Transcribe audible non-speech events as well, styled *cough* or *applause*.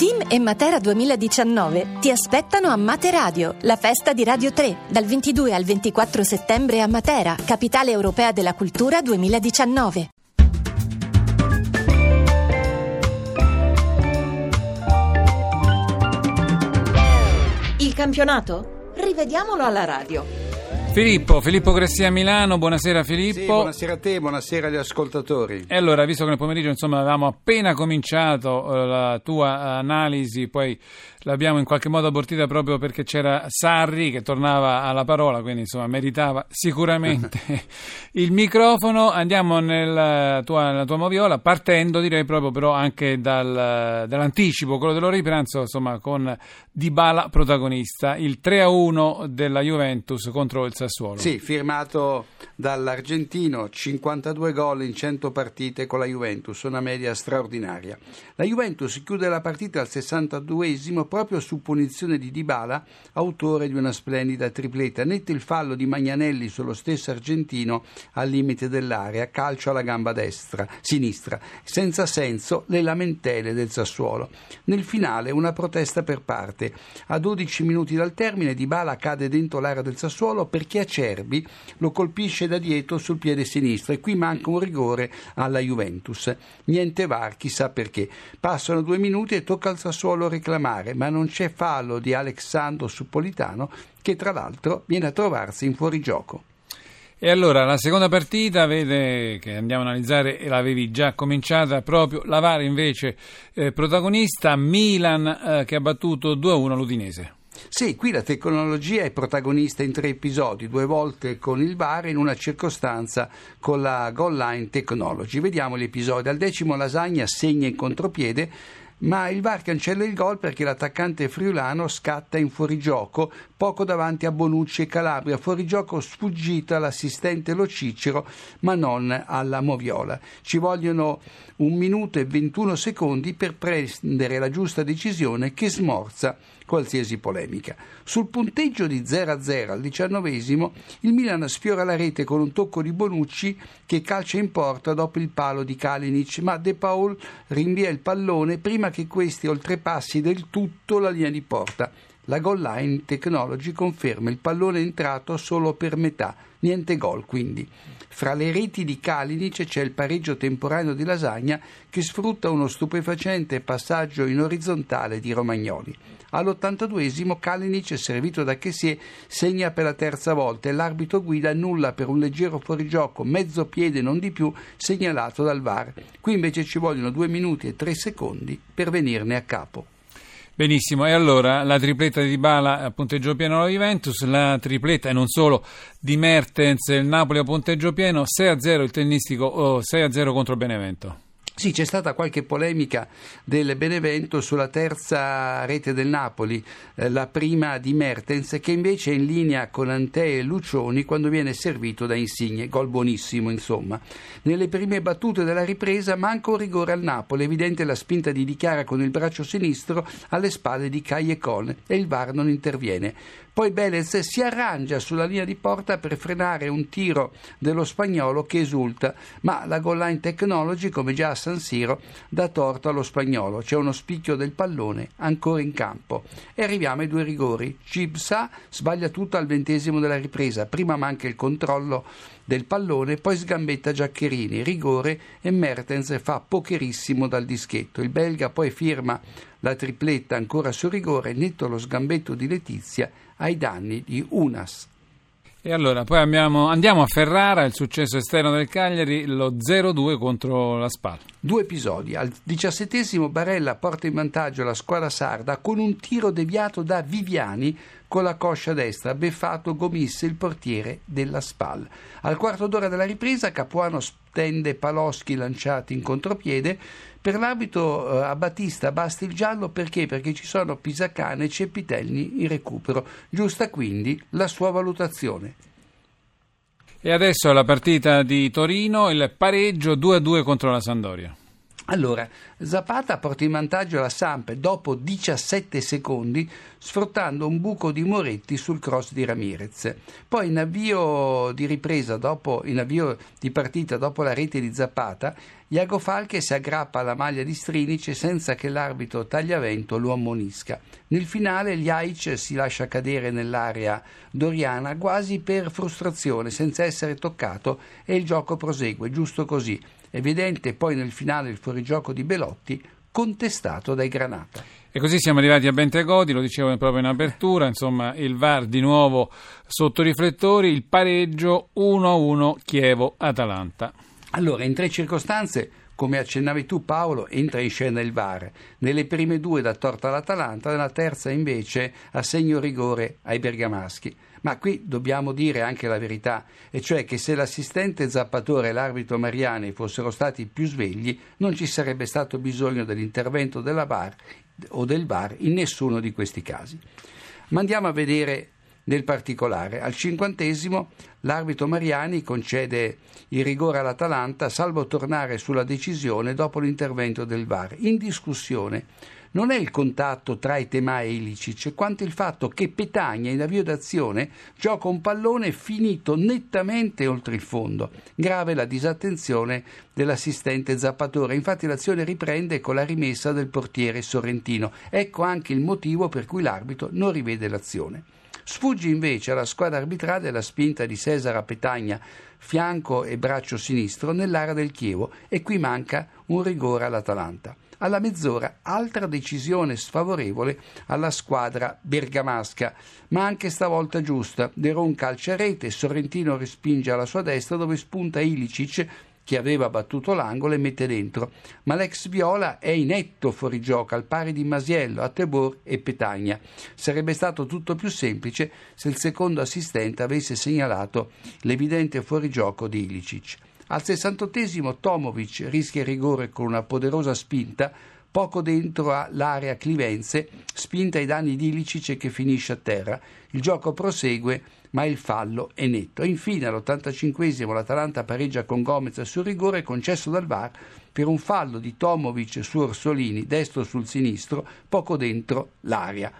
Team e Matera 2019 ti aspettano a Mate Radio, la festa di Radio 3, dal 22 al 24 settembre a Matera, capitale europea della cultura 2019. Il campionato? Rivediamolo alla radio. Filippo, Filippo Gressia a Milano, buonasera Filippo. Sì, buonasera a te, buonasera agli ascoltatori. E allora, visto che nel pomeriggio insomma avevamo appena cominciato eh, la tua analisi, poi l'abbiamo in qualche modo abortita proprio perché c'era Sarri che tornava alla parola, quindi insomma meritava sicuramente *laughs* il microfono. Andiamo nella tua, nella tua moviola, partendo direi proprio però anche dal, dall'anticipo, quello dell'ora di pranzo, insomma con Dybala protagonista, il 3-1 della Juventus contro il Sassuolo. Sì, firmato dall'argentino, 52 gol in 100 partite con la Juventus, una media straordinaria. La Juventus chiude la partita al 62esimo proprio su punizione di Dybala, autore di una splendida tripletta. Nette il fallo di Magnanelli sullo stesso argentino al limite dell'area, calcio alla gamba destra, sinistra, senza senso le lamentele del Sassuolo. Nel finale una protesta per parte. A 12 minuti dal termine Dybala cade dentro l'area del Sassuolo perché perché Acerbi lo colpisce da dietro sul piede sinistro e qui manca un rigore alla Juventus. Niente VAR, chissà perché. Passano due minuti e tocca al Sassuolo reclamare, ma non c'è fallo di Alexandro Suppolitano che tra l'altro viene a trovarsi in fuorigioco. E allora la seconda partita vede che andiamo a analizzare e l'avevi già cominciata proprio la VAR invece eh, protagonista Milan eh, che ha battuto 2-1 l'Udinese. Sì, qui la tecnologia è protagonista in tre episodi, due volte con il VAR e in una circostanza con la Goal Line Technology. Vediamo gli episodi. Al decimo Lasagna segna in contropiede ma il VAR cancella il gol perché l'attaccante friulano scatta in fuorigioco poco davanti a Bonucci e Calabria, fuorigioco sfuggita all'assistente Lo Cicero ma non alla Moviola. Ci vogliono un minuto e 21 secondi per prendere la giusta decisione che smorza qualsiasi polemica. Sul punteggio di 0-0 al diciannovesimo il Milan sfiora la rete con un tocco di Bonucci che calcia in porta dopo il palo di Kalinic, ma De Paul rinvia il pallone prima che questi oltrepassi del tutto la linea di porta. La goal line technology conferma il pallone entrato solo per metà, niente gol quindi. Fra le reti di Kalinic c'è il pareggio temporaneo di Lasagna che sfrutta uno stupefacente passaggio in orizzontale di Romagnoli. All'82esimo Kalinic, servito da Chessier, segna per la terza volta e l'arbitro guida annulla per un leggero fuorigioco, mezzo piede non di più, segnalato dal VAR. Qui invece ci vogliono due minuti e tre secondi per venirne a capo. Benissimo, e allora la tripletta di Bala a punteggio pieno alla Juventus, la tripletta e non solo di Mertens, il Napoli a punteggio pieno, 6-0 il tennistico, oh, 6-0 contro Benevento. Sì, c'è stata qualche polemica del Benevento sulla terza rete del Napoli, eh, la prima di Mertens, che invece è in linea con Ante e Lucioni quando viene servito da Insigne. Gol buonissimo, insomma. Nelle prime battute della ripresa manca un rigore al Napoli, evidente la spinta di Dichiara con il braccio sinistro alle spalle di Cagliecon e il VAR non interviene. Poi Belez si arrangia sulla linea di porta per frenare un tiro dello spagnolo che esulta, ma la goal line technology, come già a San Siro, dà torto allo spagnolo. C'è uno spicchio del pallone ancora in campo. E arriviamo ai due rigori. Cibsa sbaglia tutto al ventesimo della ripresa. Prima manca il controllo del pallone, poi sgambetta Giaccherini, rigore e Mertens fa pocherissimo dal dischetto. Il belga poi firma la tripletta ancora su rigore, netto lo sgambetto di Letizia ai danni di Unas. E allora poi abbiamo, andiamo a Ferrara, il successo esterno del Cagliari, lo 0-2 contro la Spal. Due episodi. Al diciassettesimo Barella porta in vantaggio la squadra sarda con un tiro deviato da Viviani con la coscia destra, beffato Gomisse, il portiere della Spal. Al quarto d'ora della ripresa Capuano stende Paloschi lanciati in contropiede. Per l'abito eh, a Battista basta il giallo perché? Perché ci sono Pisacane e Cepitelni in recupero. Giusta quindi la sua valutazione. E adesso la partita di Torino, il pareggio 2-2 contro la Sandoria. Allora, Zapata porta in vantaggio la Samp dopo 17 secondi sfruttando un buco di Moretti sul cross di Ramirez. Poi in avvio di ripresa, dopo, in avvio di partita dopo la rete di Zapata, Iago Falche si aggrappa alla maglia di Strinic senza che l'arbitro tagliavento lo ammonisca. Nel finale Ljajic si lascia cadere nell'area doriana quasi per frustrazione, senza essere toccato e il gioco prosegue, giusto così. Evidente poi nel finale il fuorigioco di Belotti contestato dai Granata. E così siamo arrivati a Bentegodi, lo dicevo proprio in apertura, insomma il VAR di nuovo sotto riflettori, il pareggio 1-1 Chievo-Atalanta. Allora, in tre circostanze, come accennavi tu Paolo, entra in scena il VAR. Nelle prime due da torta all'Atalanta, nella terza invece assegno rigore ai bergamaschi. Ma qui dobbiamo dire anche la verità, e cioè che se l'assistente Zappatore e l'arbitro Mariani fossero stati più svegli, non ci sarebbe stato bisogno dell'intervento della VAR o del VAR in nessuno di questi casi. Ma andiamo a vedere nel particolare. Al cinquantesimo l'arbitro Mariani concede il rigore all'Atalanta, salvo tornare sulla decisione dopo l'intervento del VAR. In discussione non è il contatto tra Etema e Ilicic, quanto il fatto che Petagna in avvio d'azione gioca un pallone finito nettamente oltre il fondo. Grave la disattenzione dell'assistente Zappatore, infatti l'azione riprende con la rimessa del portiere Sorrentino. Ecco anche il motivo per cui l'arbitro non rivede l'azione. Sfugge invece alla squadra arbitrale la spinta di Cesara Petagna, fianco e braccio sinistro, nell'area del Chievo e qui manca un rigore all'Atalanta. Alla mezz'ora altra decisione sfavorevole alla squadra bergamasca, ma anche stavolta giusta. Deron calcia rete, Sorrentino respinge alla sua destra dove spunta Ilicic che aveva battuto l'angolo e mette dentro. Ma l'ex Viola è in netto fuorigioco al pari di Masiello, Attebor e Petagna. Sarebbe stato tutto più semplice se il secondo assistente avesse segnalato l'evidente fuorigioco di Ilicic. Al 68 Tomovic rischia il rigore con una poderosa spinta poco dentro l'area clivenze, spinta ai danni di Ilicic che finisce a terra. Il gioco prosegue, ma il fallo è netto. Infine, all'85 l'Atalanta pareggia con Gomez sul rigore concesso dal VAR per un fallo di Tomovic su Orsolini, destro sul sinistro, poco dentro l'area.